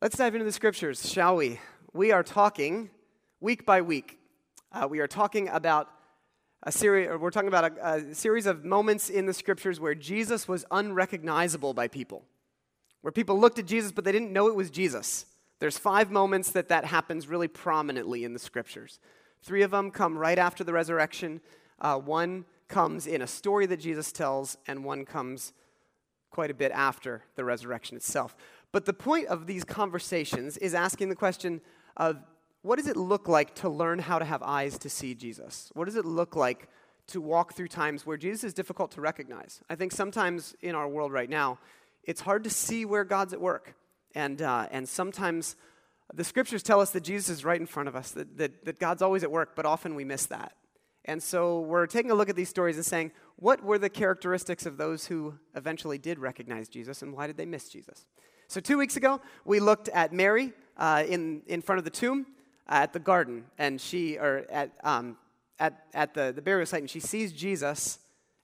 Let's dive into the scriptures, shall we? We are talking week by week. Uh, we are talking about a series, we're talking about a, a series of moments in the scriptures where Jesus was unrecognizable by people, where people looked at Jesus but they didn't know it was Jesus. There's five moments that that happens really prominently in the scriptures. Three of them come right after the resurrection. Uh, one comes in a story that Jesus tells, and one comes quite a bit after the resurrection itself. But the point of these conversations is asking the question of what does it look like to learn how to have eyes to see Jesus? What does it look like to walk through times where Jesus is difficult to recognize? I think sometimes in our world right now, it's hard to see where God's at work. And, uh, and sometimes the scriptures tell us that Jesus is right in front of us, that, that, that God's always at work, but often we miss that. And so we're taking a look at these stories and saying, what were the characteristics of those who eventually did recognize Jesus and why did they miss Jesus? So, two weeks ago, we looked at Mary uh, in, in front of the tomb at the garden, and she, or at, um, at, at the, the burial site, and she sees Jesus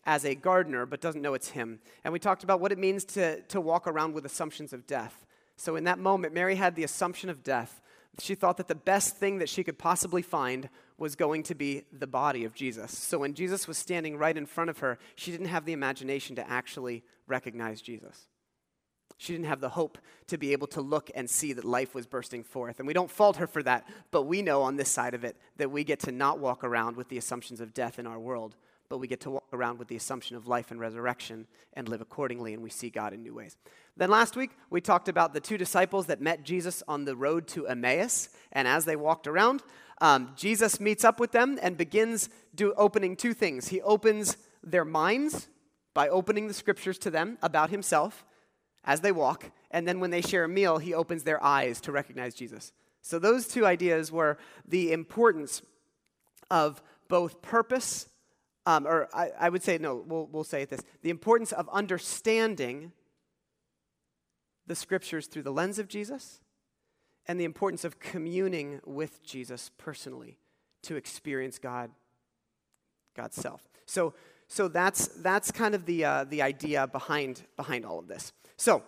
as a gardener, but doesn't know it's him. And we talked about what it means to, to walk around with assumptions of death. So, in that moment, Mary had the assumption of death. She thought that the best thing that she could possibly find was going to be the body of Jesus. So, when Jesus was standing right in front of her, she didn't have the imagination to actually recognize Jesus. She didn't have the hope to be able to look and see that life was bursting forth. And we don't fault her for that, but we know on this side of it that we get to not walk around with the assumptions of death in our world, but we get to walk around with the assumption of life and resurrection and live accordingly, and we see God in new ways. Then last week, we talked about the two disciples that met Jesus on the road to Emmaus. And as they walked around, um, Jesus meets up with them and begins do, opening two things. He opens their minds by opening the scriptures to them about himself as they walk, and then when they share a meal, he opens their eyes to recognize Jesus. So, those two ideas were the importance of both purpose, um, or I, I, would say, no, we'll, we'll say it this the importance of understanding the scriptures through the lens of Jesus, and the importance of communing with Jesus personally to experience God, God's self. So, so that's, that's kind of the, uh, the idea behind, behind all of this. So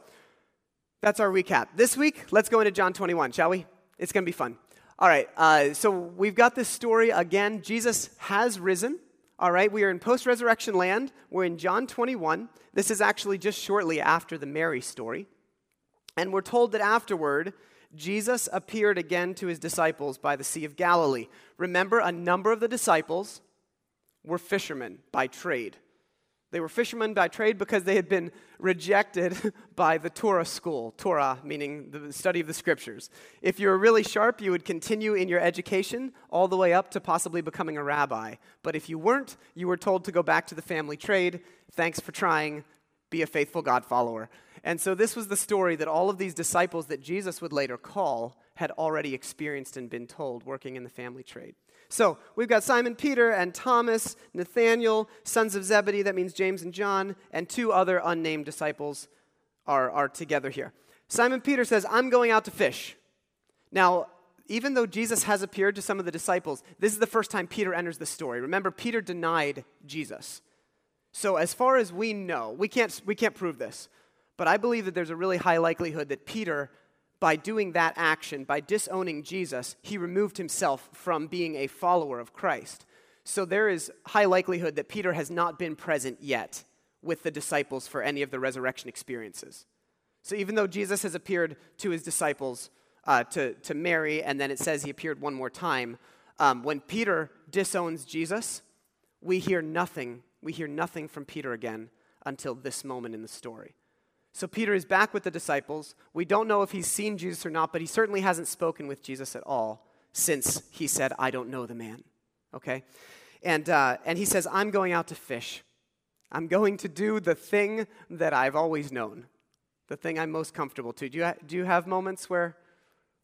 that's our recap. This week, let's go into John 21, shall we? It's going to be fun. All right, uh, so we've got this story again. Jesus has risen. All right, we are in post resurrection land. We're in John 21. This is actually just shortly after the Mary story. And we're told that afterward, Jesus appeared again to his disciples by the Sea of Galilee. Remember, a number of the disciples were fishermen by trade. They were fishermen by trade because they had been rejected by the Torah school, Torah meaning the study of the scriptures. If you were really sharp, you would continue in your education all the way up to possibly becoming a rabbi. But if you weren't, you were told to go back to the family trade. Thanks for trying. Be a faithful God follower. And so this was the story that all of these disciples that Jesus would later call had already experienced and been told working in the family trade. So we've got Simon Peter and Thomas, Nathaniel, sons of Zebedee, that means James and John, and two other unnamed disciples are, are together here. Simon Peter says, I'm going out to fish. Now, even though Jesus has appeared to some of the disciples, this is the first time Peter enters the story. Remember, Peter denied Jesus. So, as far as we know, we can't, we can't prove this, but I believe that there's a really high likelihood that Peter by doing that action, by disowning Jesus, he removed himself from being a follower of Christ. So there is high likelihood that Peter has not been present yet with the disciples for any of the resurrection experiences. So even though Jesus has appeared to his disciples, uh, to, to Mary, and then it says he appeared one more time, um, when Peter disowns Jesus, we hear nothing. We hear nothing from Peter again until this moment in the story. So Peter is back with the disciples. We don't know if he's seen Jesus or not, but he certainly hasn't spoken with Jesus at all since he said, I don't know the man. Okay? And, uh, and he says, I'm going out to fish. I'm going to do the thing that I've always known, the thing I'm most comfortable to. Do you, ha- do you have moments where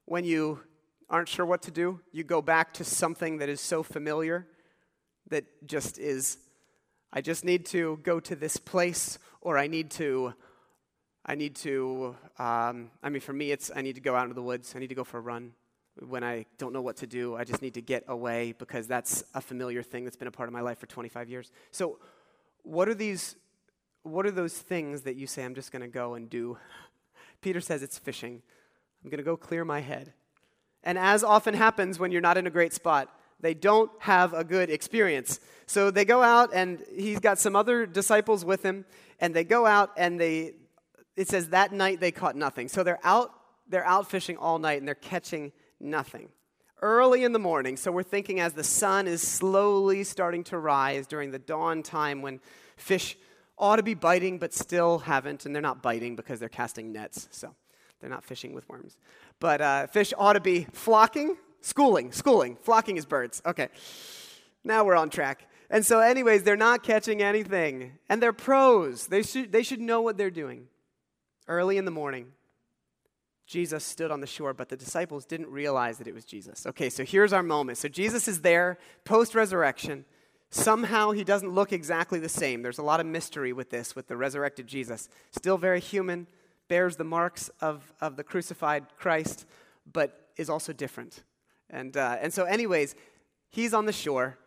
when you aren't sure what to do, you go back to something that is so familiar that just is, I just need to go to this place or I need to I need to, um, I mean, for me, it's I need to go out into the woods. I need to go for a run. When I don't know what to do, I just need to get away because that's a familiar thing that's been a part of my life for 25 years. So, what are these, what are those things that you say, I'm just going to go and do? Peter says it's fishing. I'm going to go clear my head. And as often happens when you're not in a great spot, they don't have a good experience. So they go out, and he's got some other disciples with him, and they go out, and they, it says that night they caught nothing. So they're out, they're out fishing all night, and they're catching nothing. Early in the morning, so we're thinking as the sun is slowly starting to rise during the dawn time when fish ought to be biting but still haven't, and they're not biting because they're casting nets, so they're not fishing with worms. But uh, fish ought to be flocking, schooling, schooling, flocking is birds. Okay, now we're on track. And so, anyways, they're not catching anything, and they're pros. They should, they should know what they're doing. Early in the morning, Jesus stood on the shore, but the disciples didn't realize that it was Jesus. Okay, so here's our moment. So Jesus is there post resurrection. Somehow he doesn't look exactly the same. There's a lot of mystery with this, with the resurrected Jesus. Still very human, bears the marks of, of the crucified Christ, but is also different. And, uh, and so, anyways, he's on the shore.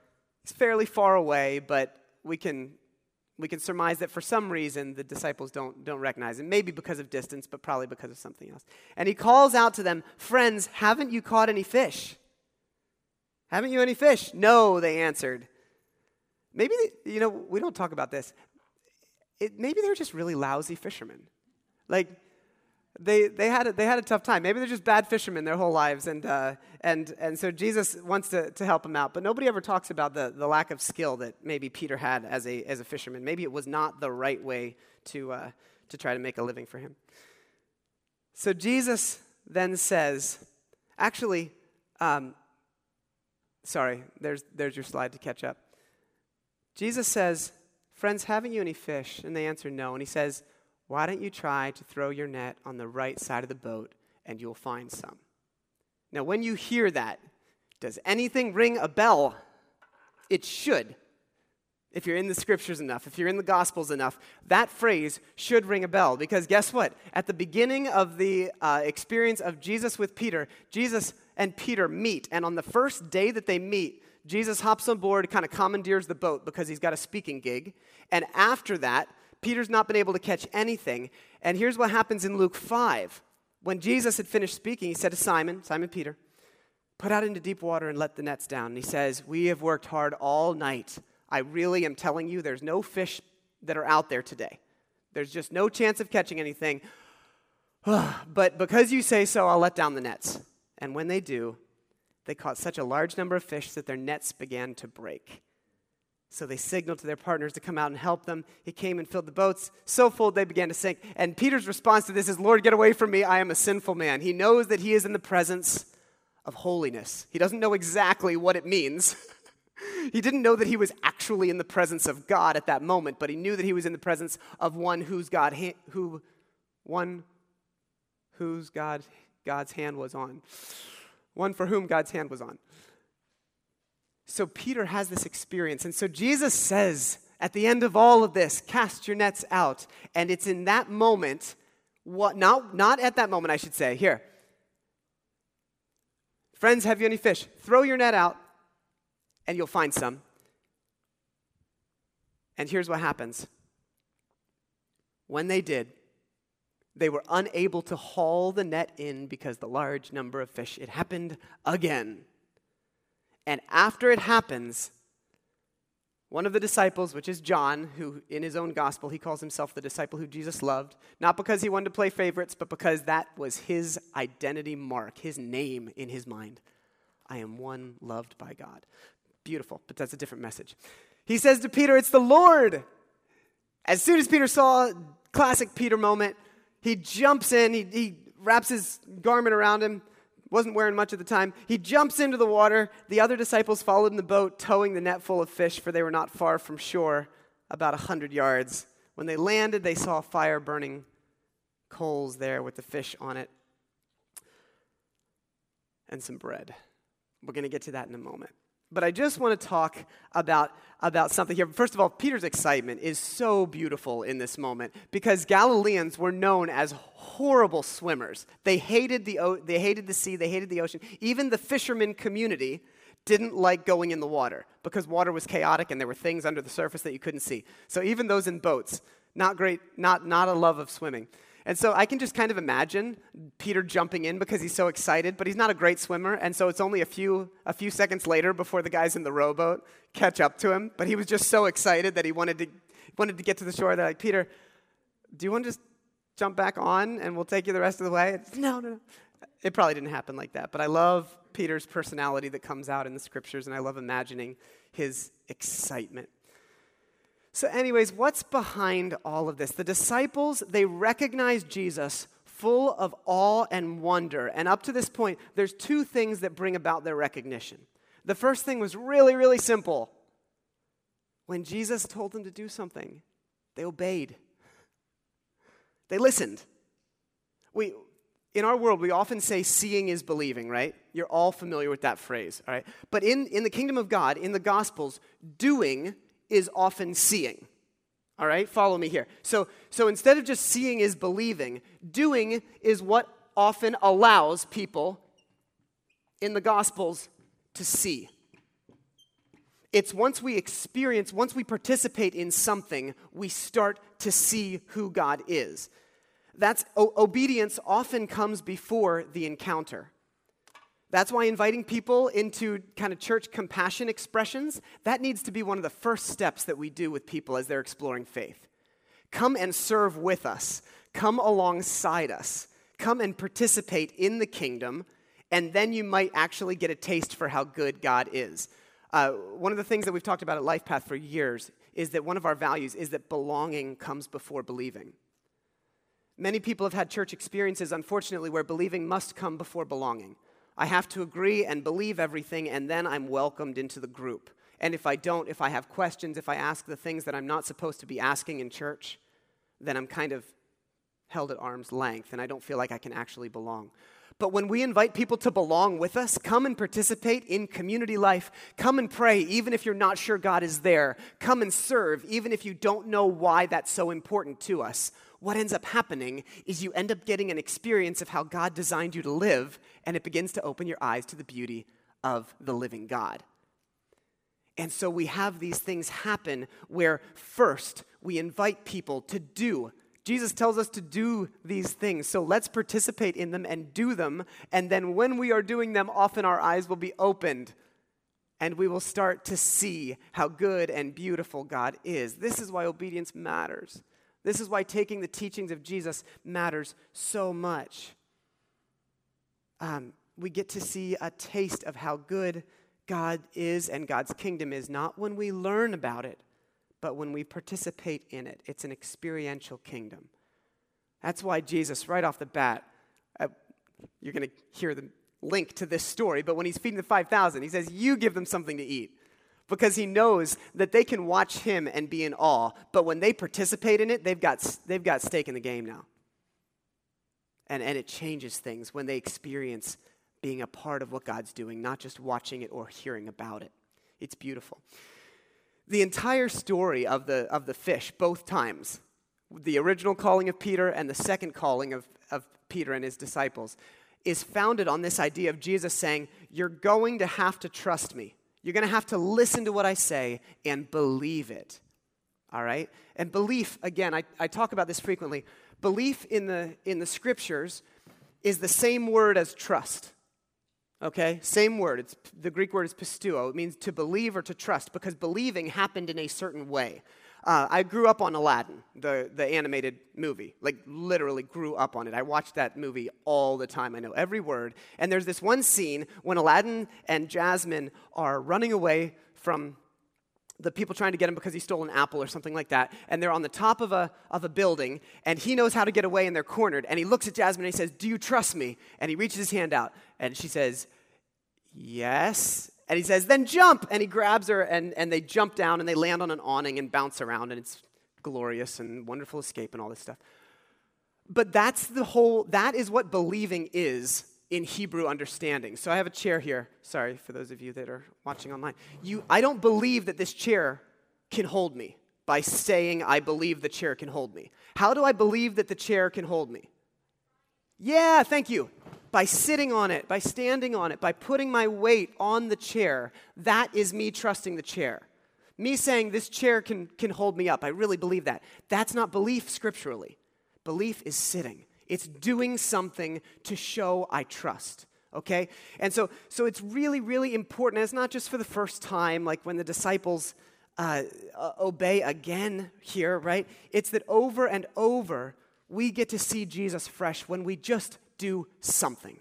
He's fairly far away, but we can we can surmise that for some reason the disciples don't, don't recognize him. Maybe because of distance, but probably because of something else. And he calls out to them, Friends, haven't you caught any fish? Haven't you any fish? No, they answered. Maybe, they, you know, we don't talk about this. It, maybe they're just really lousy fishermen. Like, they, they, had a, they had a tough time. Maybe they're just bad fishermen their whole lives. And, uh, and, and so Jesus wants to, to help them out. But nobody ever talks about the, the lack of skill that maybe Peter had as a, as a fisherman. Maybe it was not the right way to, uh, to try to make a living for him. So Jesus then says, actually, um, sorry, there's, there's your slide to catch up. Jesus says, Friends, haven't you any fish? And they answer, No. And he says, why don't you try to throw your net on the right side of the boat and you'll find some? Now, when you hear that, does anything ring a bell? It should. If you're in the scriptures enough, if you're in the gospels enough, that phrase should ring a bell because guess what? At the beginning of the uh, experience of Jesus with Peter, Jesus and Peter meet. And on the first day that they meet, Jesus hops on board, kind of commandeers the boat because he's got a speaking gig. And after that, Peter's not been able to catch anything. And here's what happens in Luke 5. When Jesus had finished speaking, he said to Simon, Simon Peter, Put out into deep water and let the nets down. And he says, We have worked hard all night. I really am telling you, there's no fish that are out there today. There's just no chance of catching anything. but because you say so, I'll let down the nets. And when they do, they caught such a large number of fish that their nets began to break. So they signaled to their partners to come out and help them. He came and filled the boats so full they began to sink. And Peter's response to this is, Lord, get away from me. I am a sinful man. He knows that he is in the presence of holiness. He doesn't know exactly what it means. he didn't know that he was actually in the presence of God at that moment, but he knew that he was in the presence of one whose God who one whose God God's hand was on. One for whom God's hand was on. So Peter has this experience. And so Jesus says at the end of all of this, cast your nets out. And it's in that moment, what, not, not at that moment, I should say, here. Friends, have you any fish? Throw your net out and you'll find some. And here's what happens. When they did, they were unable to haul the net in because the large number of fish. It happened again. And after it happens, one of the disciples, which is John, who in his own gospel, he calls himself the disciple who Jesus loved, not because he wanted to play favorites, but because that was his identity mark, his name in his mind. I am one loved by God. Beautiful, but that's a different message. He says to Peter, It's the Lord. As soon as Peter saw, classic Peter moment, he jumps in, he, he wraps his garment around him, wasn't wearing much at the time. He jumps into the water. The other disciples followed in the boat, towing the net full of fish, for they were not far from shore, about a hundred yards. When they landed, they saw fire burning coals there with the fish on it and some bread. We're going to get to that in a moment. But I just want to talk about, about something here. First of all, Peter's excitement is so beautiful in this moment because Galileans were known as horrible swimmers. They hated the, they hated the sea, they hated the ocean. Even the fishermen community didn't like going in the water because water was chaotic and there were things under the surface that you couldn't see. So even those in boats, not great, not, not a love of swimming. And so I can just kind of imagine Peter jumping in because he's so excited, but he's not a great swimmer, and so it's only a few a few seconds later before the guys in the rowboat catch up to him. But he was just so excited that he wanted to wanted to get to the shore. They're like, Peter, do you want to just jump back on and we'll take you the rest of the way? It's, no, no. It probably didn't happen like that, but I love Peter's personality that comes out in the scriptures, and I love imagining his excitement. So, anyways, what's behind all of this? The disciples, they recognize Jesus full of awe and wonder. And up to this point, there's two things that bring about their recognition. The first thing was really, really simple. When Jesus told them to do something, they obeyed. They listened. We, in our world, we often say seeing is believing, right? You're all familiar with that phrase, all right? But in, in the kingdom of God, in the Gospels, doing is often seeing. All right, follow me here. So, so instead of just seeing is believing, doing is what often allows people in the Gospels to see. It's once we experience, once we participate in something, we start to see who God is. That's o- obedience often comes before the encounter. That's why inviting people into kind of church compassion expressions, that needs to be one of the first steps that we do with people as they're exploring faith. Come and serve with us. Come alongside us. Come and participate in the kingdom, and then you might actually get a taste for how good God is. Uh, one of the things that we've talked about at LifePath for years is that one of our values is that belonging comes before believing. Many people have had church experiences, unfortunately, where believing must come before belonging. I have to agree and believe everything, and then I'm welcomed into the group. And if I don't, if I have questions, if I ask the things that I'm not supposed to be asking in church, then I'm kind of held at arm's length and I don't feel like I can actually belong. But when we invite people to belong with us, come and participate in community life. Come and pray, even if you're not sure God is there. Come and serve, even if you don't know why that's so important to us what ends up happening is you end up getting an experience of how God designed you to live, and it begins to open your eyes to the beauty of the living God. And so we have these things happen where first we invite people to do. Jesus tells us to do these things. So let's participate in them and do them. And then when we are doing them, often our eyes will be opened and we will start to see how good and beautiful God is. This is why obedience matters. This is why taking the teachings of Jesus matters so much. Um, we get to see a taste of how good God is and God's kingdom is, not when we learn about it, but when we participate in it. It's an experiential kingdom. That's why Jesus, right off the bat, uh, you're going to hear the link to this story, but when he's feeding the 5,000, he says, You give them something to eat because he knows that they can watch him and be in awe, but when they participate in it, they've got, they've got stake in the game now. And, and it changes things when they experience being a part of what God's doing, not just watching it or hearing about it. It's beautiful. The entire story of the, of the fish, both times, the original calling of Peter and the second calling of, of Peter and his disciples, is founded on this idea of Jesus saying, You're going to have to trust me. You're going to have to listen to what I say and believe it. All right? And belief, again, I, I talk about this frequently. Belief in the, in the scriptures is the same word as trust. Okay? Same word. It's, the Greek word is pisteuo. It means to believe or to trust because believing happened in a certain way. Uh, I grew up on Aladdin, the, the animated movie. Like, literally grew up on it. I watched that movie all the time. I know every word. And there's this one scene when Aladdin and Jasmine are running away from the people trying to get him because he stole an apple or something like that. And they're on the top of a, of a building, and he knows how to get away, and they're cornered. And he looks at Jasmine and he says, Do you trust me? And he reaches his hand out, and she says, Yes. And he says, then jump. And he grabs her, and, and they jump down and they land on an awning and bounce around, and it's glorious and wonderful escape and all this stuff. But that's the whole, that is what believing is in Hebrew understanding. So I have a chair here. Sorry for those of you that are watching online. You, I don't believe that this chair can hold me by saying, I believe the chair can hold me. How do I believe that the chair can hold me? Yeah, thank you by sitting on it, by standing on it, by putting my weight on the chair, that is me trusting the chair. Me saying this chair can, can hold me up. I really believe that. That's not belief scripturally. Belief is sitting, it's doing something to show I trust. Okay? And so, so it's really, really important. It's not just for the first time, like when the disciples uh, obey again here, right? It's that over and over we get to see Jesus fresh when we just do something.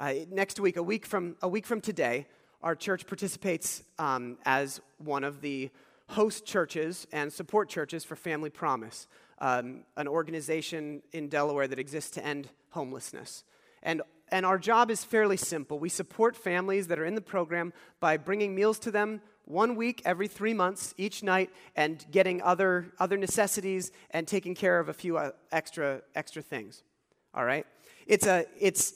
Uh, next week, a week from a week from today, our church participates um, as one of the host churches and support churches for Family Promise, um, an organization in Delaware that exists to end homelessness. And, and our job is fairly simple. We support families that are in the program by bringing meals to them one week every three months each night and getting other, other necessities and taking care of a few uh, extra, extra things. All right? It's, a, it's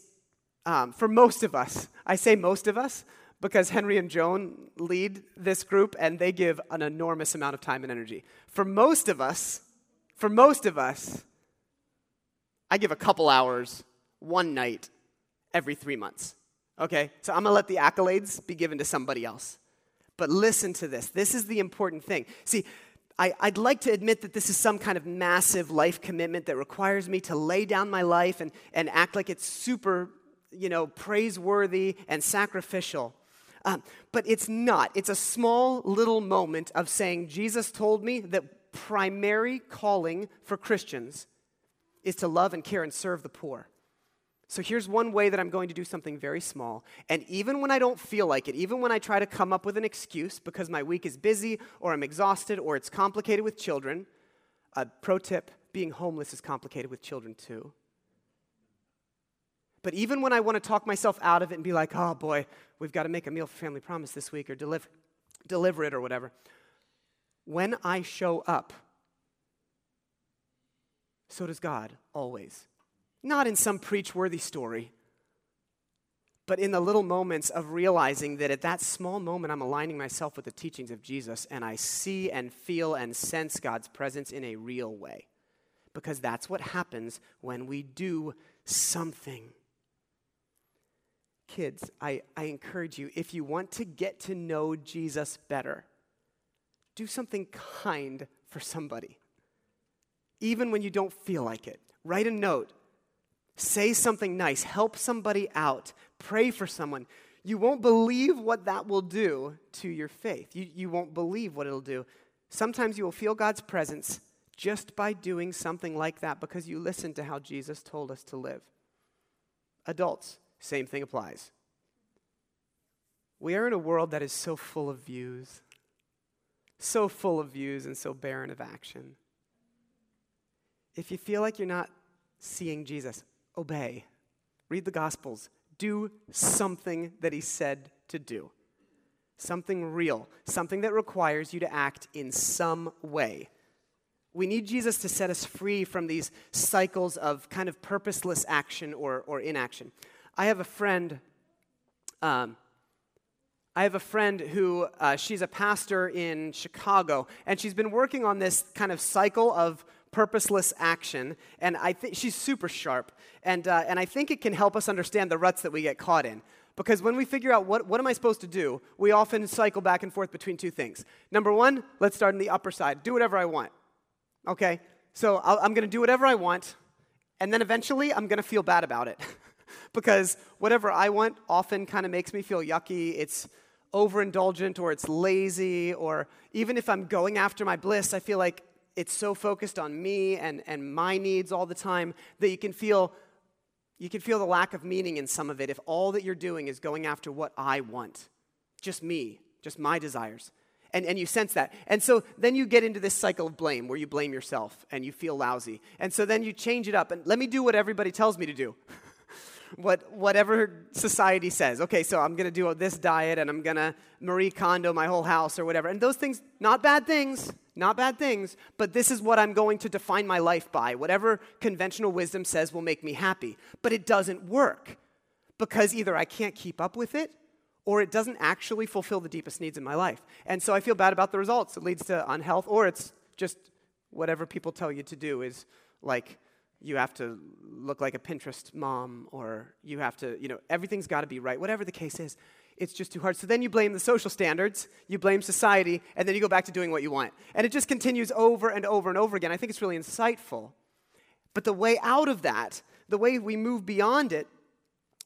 um, for most of us, I say most of us because Henry and Joan lead this group and they give an enormous amount of time and energy. For most of us, for most of us, I give a couple hours one night every three months. Okay? So I'm gonna let the accolades be given to somebody else. But listen to this. This is the important thing. See, I, would like to admit that this is some kind of massive life commitment that requires me to lay down my life and, and act like it's super, you know, praiseworthy and sacrificial. Um, but it's not. It's a small little moment of saying, Jesus told me that primary calling for Christians is to love and care and serve the poor. So here's one way that I'm going to do something very small. And even when I don't feel like it, even when I try to come up with an excuse because my week is busy or I'm exhausted or it's complicated with children, a pro tip being homeless is complicated with children too. But even when I want to talk myself out of it and be like, oh boy, we've got to make a meal for Family Promise this week or deliver, deliver it or whatever, when I show up, so does God always. Not in some preach worthy story, but in the little moments of realizing that at that small moment I'm aligning myself with the teachings of Jesus and I see and feel and sense God's presence in a real way. Because that's what happens when we do something. Kids, I, I encourage you, if you want to get to know Jesus better, do something kind for somebody. Even when you don't feel like it. Write a note. Say something nice. Help somebody out. Pray for someone. You won't believe what that will do to your faith. You, you won't believe what it'll do. Sometimes you will feel God's presence just by doing something like that because you listened to how Jesus told us to live. Adults, same thing applies. We are in a world that is so full of views, so full of views and so barren of action. If you feel like you're not seeing Jesus, obey. Read the Gospels. Do something that He said to do. Something real, something that requires you to act in some way. We need Jesus to set us free from these cycles of kind of purposeless action or, or inaction. I have a friend. Um, I have a friend who uh, she's a pastor in Chicago, and she's been working on this kind of cycle of purposeless action. And I think she's super sharp, and uh, and I think it can help us understand the ruts that we get caught in. Because when we figure out what, what am I supposed to do, we often cycle back and forth between two things. Number one, let's start on the upper side. Do whatever I want. Okay? So i am going to do whatever I want, and then eventually I'm going to feel bad about it. because whatever I want often kind of makes me feel yucky. It's overindulgent or it's lazy, or even if I'm going after my bliss, I feel like it's so focused on me and, and my needs all the time that you can feel you can feel the lack of meaning in some of it if all that you're doing is going after what I want. Just me, just my desires. And, and you sense that. And so then you get into this cycle of blame where you blame yourself and you feel lousy. And so then you change it up and let me do what everybody tells me to do. what, whatever society says. Okay, so I'm to do this diet and I'm to Marie Kondo my whole house or whatever. And those things, not bad things, not bad things, but this is what I'm going to define my life by. Whatever conventional wisdom says will make me happy. But it doesn't work because either I can't keep up with it or it doesn't actually fulfill the deepest needs in my life. And so I feel bad about the results. It leads to unhealth or it's just whatever people tell you to do is like you have to look like a Pinterest mom, or you have to, you know, everything's got to be right. Whatever the case is, it's just too hard. So then you blame the social standards, you blame society, and then you go back to doing what you want. And it just continues over and over and over again. I think it's really insightful But the way out of that, the way we move beyond it,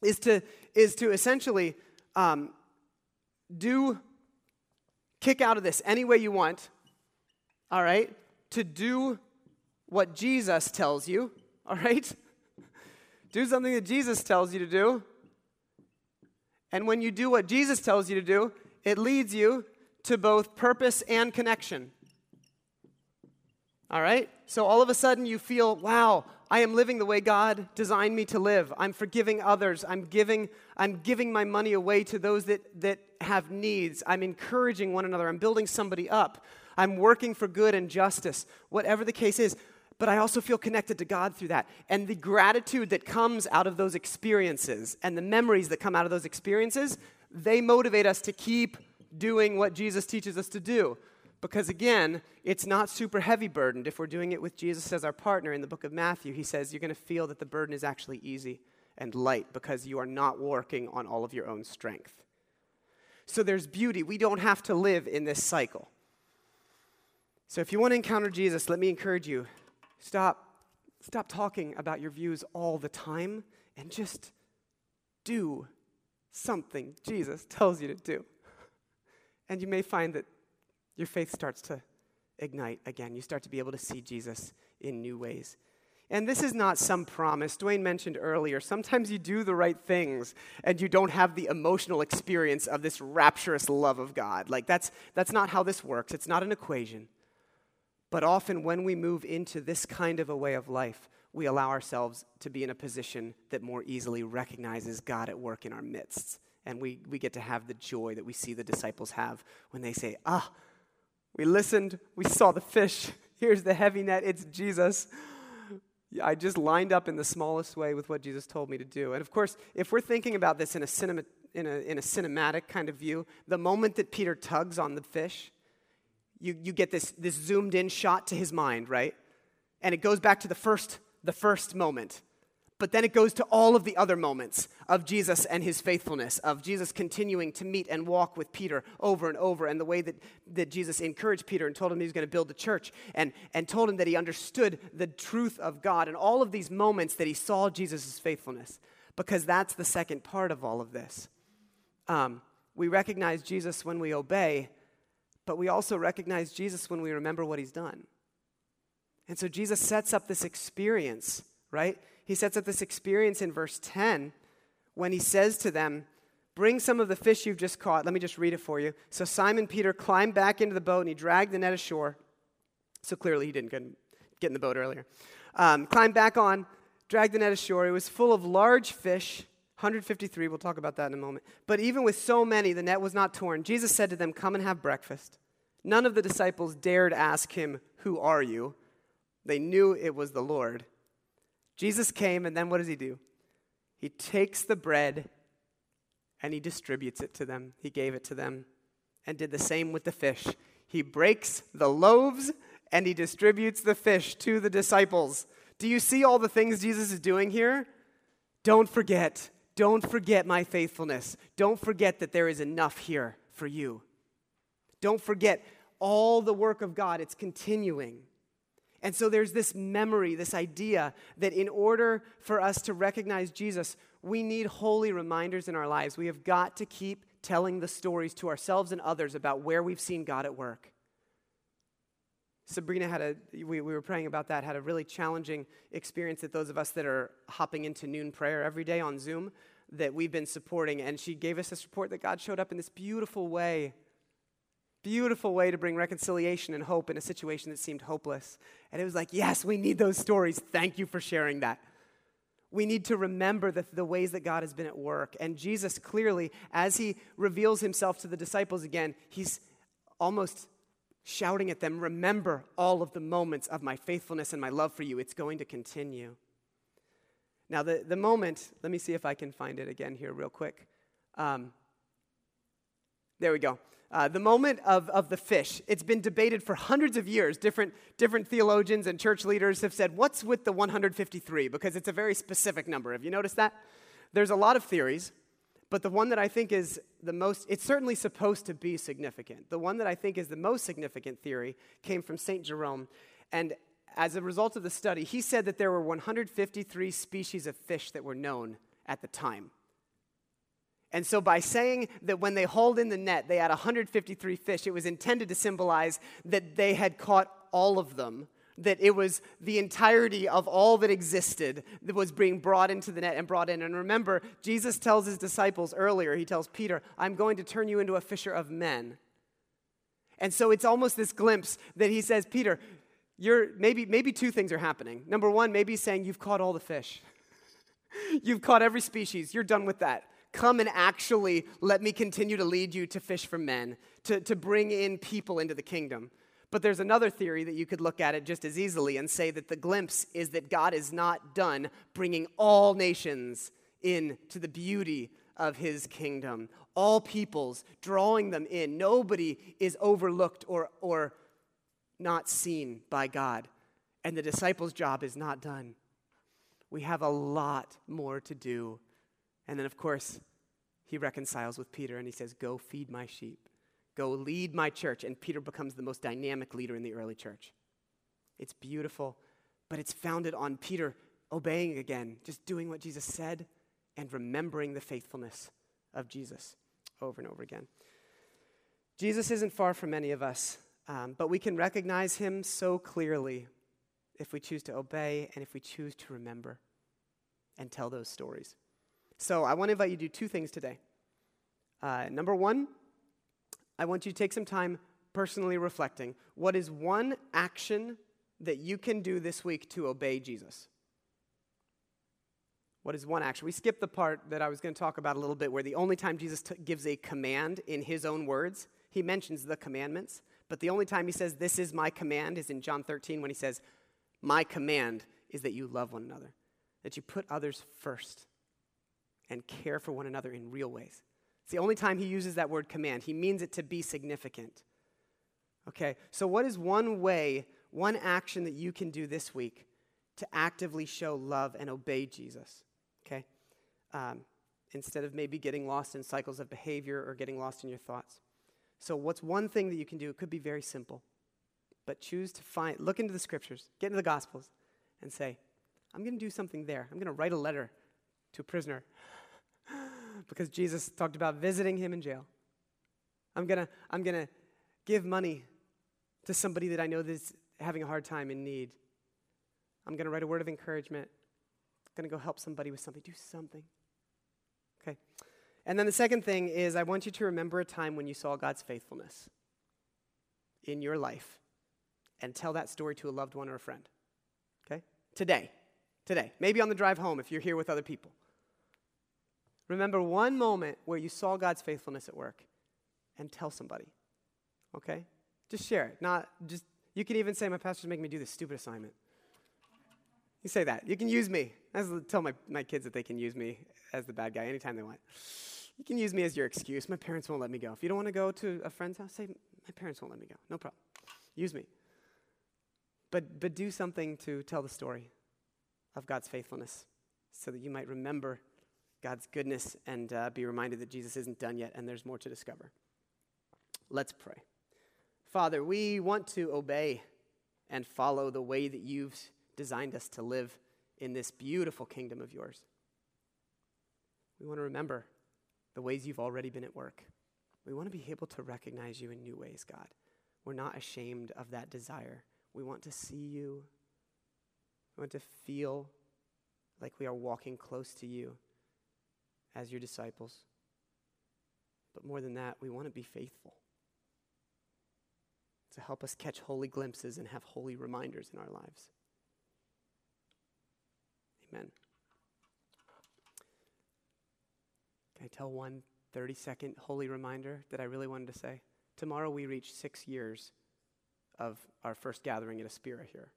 is to, is to essentially um, do, kick out of this any way you want, all right? To do what Jesus tells you, all right? Do something that Jesus tells you to do. And when you do what Jesus tells you to do, it leads you to both purpose and connection. All right? So all of a sudden you feel, wow, I am living the way God designed me to live. I'm forgiving others. I'm giving, I'm giving my money away to those that, that have needs. I'm encouraging one another. I'm building somebody up. I'm working for good and justice, whatever the case is. But I also feel connected to God through that. And the gratitude that comes out of those experiences and the memories that come out of those experiences, they motivate us to keep doing what Jesus teaches us to do. Because again, it's not super heavy burdened. If we're doing it with Jesus as our partner in the book of Matthew, he says you're going to feel that the burden is actually easy and light because you are not working on all of your own strength. So there's beauty. We don't have to live in this cycle. So if you want to encounter Jesus, let me encourage you stop, stop talking about your views all the time and just do something Jesus tells you to do. And you may find that your faith starts to ignite again. You start to be able to see Jesus in new ways. And this is not some promise. Dwayne mentioned earlier, sometimes you do the right things and you don't have the emotional experience of this rapturous love of God. Like, that's, that's not how this works. It's not an equation. But often, when we move into this kind of a way of life, we allow ourselves to be in a position that more easily recognizes God at work in our midst. And we, we get to have the joy that we see the disciples have when they say, Ah, we listened, we saw the fish. Here's the heavy net, it's Jesus. I just lined up in the smallest way with what Jesus told me to do. And of course, if we're thinking about this in a, cinema, in a, in a cinematic kind of view, the moment that Peter tugs on the fish, you, you get this, this zoomed in shot to his mind, right? And it goes back to the first, the first moment but then it goes to all of the other moments of Jesus and his faithfulness, of Jesus continuing to meet and walk with Peter over and over, and the way that, that Jesus encouraged Peter and told him he was going to build the church, and, and told him that he understood the truth of God, and all of these moments that he saw Jesus' faithfulness, because that's the second part of all of this. Um, we recognize Jesus when we obey, but we also recognize Jesus when we remember what he's done. And so Jesus sets up this experience, right? he sets up this experience in verse 10 when he says to them, Bring some of the fish you've just caught. Let me just read it for you. So Simon Peter climbed back into the boat and he dragged the net ashore. So clearly he didn't get in the boat earlier. Um, climbed back on, dragged the net ashore. It was full of large fish, 153. We'll talk about that in a moment. But even with so many, the net was not torn. Jesus said to them, Come and have breakfast. None of the disciples dared ask him, Who are you? They knew it was the Lord. Jesus came, and then what does he do? He takes the bread and he distributes it to them. He gave it to them and did the same with the fish. He breaks the loaves and he distributes the fish to the disciples. Do you see all the things Jesus is doing here? Don't forget. Don't forget my faithfulness. Don't forget that there is enough here for you. Don't forget all the work of God, it's continuing. And so there's this memory, this idea that in order for us to recognize Jesus, we need holy reminders in our lives. We have got to keep telling the stories to ourselves and others about where we've seen God at work. Sabrina had a, we, we were praying about that, had a really challenging experience that those of us that are hopping into noon prayer every day on Zoom that we've been supporting. And she gave us this report that God showed up in this beautiful way Beautiful way to bring reconciliation and hope in a situation that seemed hopeless. And it was like, yes, we need those stories. Thank you for sharing that. We need to remember the, the ways that God has been at work. And Jesus clearly, as he reveals himself to the disciples again, he's almost shouting at them, Remember all of the moments of my faithfulness and my love for you. It's going to continue. Now, the, the moment, let me see if I can find it again here, real quick. Um, there we go. Uh, the moment of, of the fish, it's been debated for hundreds of years. Different, different theologians and church leaders have said, What's with the 153? Because it's a very specific number. Have you noticed that? There's a lot of theories, but the one that I think is the most, it's certainly supposed to be significant. The one that I think is the most significant theory came from St. Jerome. And as a result of the study, he said that there were 153 species of fish that were known at the time. And so, by saying that when they hauled in the net, they had 153 fish, it was intended to symbolize that they had caught all of them, that it was the entirety of all that existed that was being brought into the net and brought in. And remember, Jesus tells his disciples earlier, he tells Peter, I'm going to turn you into a fisher of men. And so it's almost this glimpse that he says, Peter, you're maybe maybe two things are happening. Number one, maybe he's saying you've caught all the fish. you've caught every species. You're done with that. Come and actually let me continue to lead you to fish for men, to, to bring in people into the kingdom. But there's another theory that you could look at it just as easily and say that the glimpse is that God is not done bringing all nations into the beauty of his kingdom, all peoples, drawing them in. Nobody is overlooked or, or not seen by God. And the disciples' job is not done. We have a lot more to do and then, of course, he reconciles with Peter and he says, Go feed my sheep. Go lead my church. And Peter becomes the most dynamic leader in the early church. It's beautiful, but it's founded on Peter obeying again, just doing what Jesus said and remembering the faithfulness of Jesus over and over again. Jesus isn't far from any of us, um, but we can recognize him so clearly if we choose to obey and if we choose to remember and tell those stories. So I want to invite you to do two things today. Uh, number one, I want you to take some time personally reflecting. What is one action that you can do this week to obey Jesus? What is one action? We skipped the part that I was going to talk about a little bit where the only time Jesus t- gives a command in his own words, he mentions the commandments, but the only time he says, This is my command, is in John 13 when he says, My command is that you love one another, that you put others first and care for one another in real ways. It's the only time he uses that word command. He means it to be significant. Okay, so what is one way, one action that you can do this week to actively show love and obey Jesus? Okay, um, instead of maybe getting lost in cycles of behavior or getting lost in your thoughts. So, what's one thing that you can do? It could be very simple, but choose to find, look into the scriptures, get into the Gospels, and say, I'm going to do something there. I'm going to write a letter to a prisoner because Jesus talked about visiting him in jail. I'm going to I'm going to give money to somebody that I know that's having a hard time in need. I'm going to write a word of encouragement. I'm going to go help somebody with something. Do something. Okay. And then the second thing is I want you to remember a time when you saw God's faithfulness in your life and tell that story to a loved one or a friend. Okay? Today. Today. Maybe on the drive home if you're here with other people. Remember one moment where you saw God's faithfulness at work and tell somebody. Okay? Just share it. Not just you can even say my pastor's making me do this stupid assignment. You say that. You can use me. I tell my, my kids that they can use me as the bad guy anytime they want. You can use me as your excuse. My parents won't let me go. If you don't want to go to a friend's house, say, my parents won't let me go. No problem. Use me. But, but do something to tell the story of God's faithfulness so that you might remember God's goodness and uh, be reminded that Jesus isn't done yet and there's more to discover. Let's pray. Father, we want to obey and follow the way that you've designed us to live in this beautiful kingdom of yours. We want to remember the ways you've already been at work. We want to be able to recognize you in new ways, God. We're not ashamed of that desire. We want to see you. We want to feel like we are walking close to you as your disciples. But more than that, we want to be faithful to help us catch holy glimpses and have holy reminders in our lives. Amen. Can I tell one 30 second holy reminder that I really wanted to say? Tomorrow we reach six years of our first gathering at Aspira here.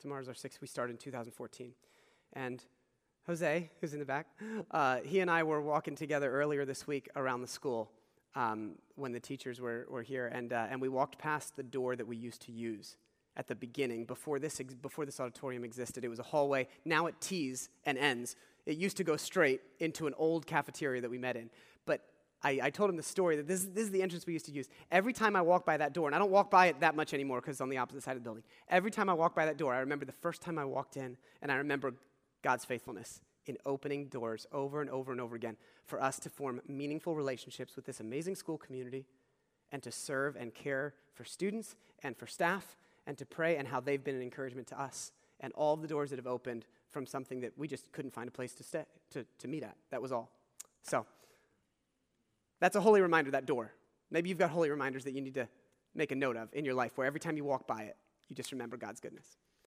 Tomorrow's our sixth. We started in 2014. And Jose, who's in the back, uh, he and I were walking together earlier this week around the school um, when the teachers were, were here, and, uh, and we walked past the door that we used to use at the beginning before this, ex- before this auditorium existed. It was a hallway. Now it tees and ends. It used to go straight into an old cafeteria that we met in. But I, I told him the story that this, this is the entrance we used to use. Every time I walk by that door, and I don't walk by it that much anymore because it's on the opposite side of the building. Every time I walk by that door, I remember the first time I walked in, and I remember God's faithfulness in opening doors over and over and over again for us to form meaningful relationships with this amazing school community and to serve and care for students and for staff and to pray and how they've been an encouragement to us and all the doors that have opened from something that we just couldn't find a place to stay to, to meet at. That was all. So that's a holy reminder that door. Maybe you've got holy reminders that you need to make a note of in your life where every time you walk by it you just remember god's goodness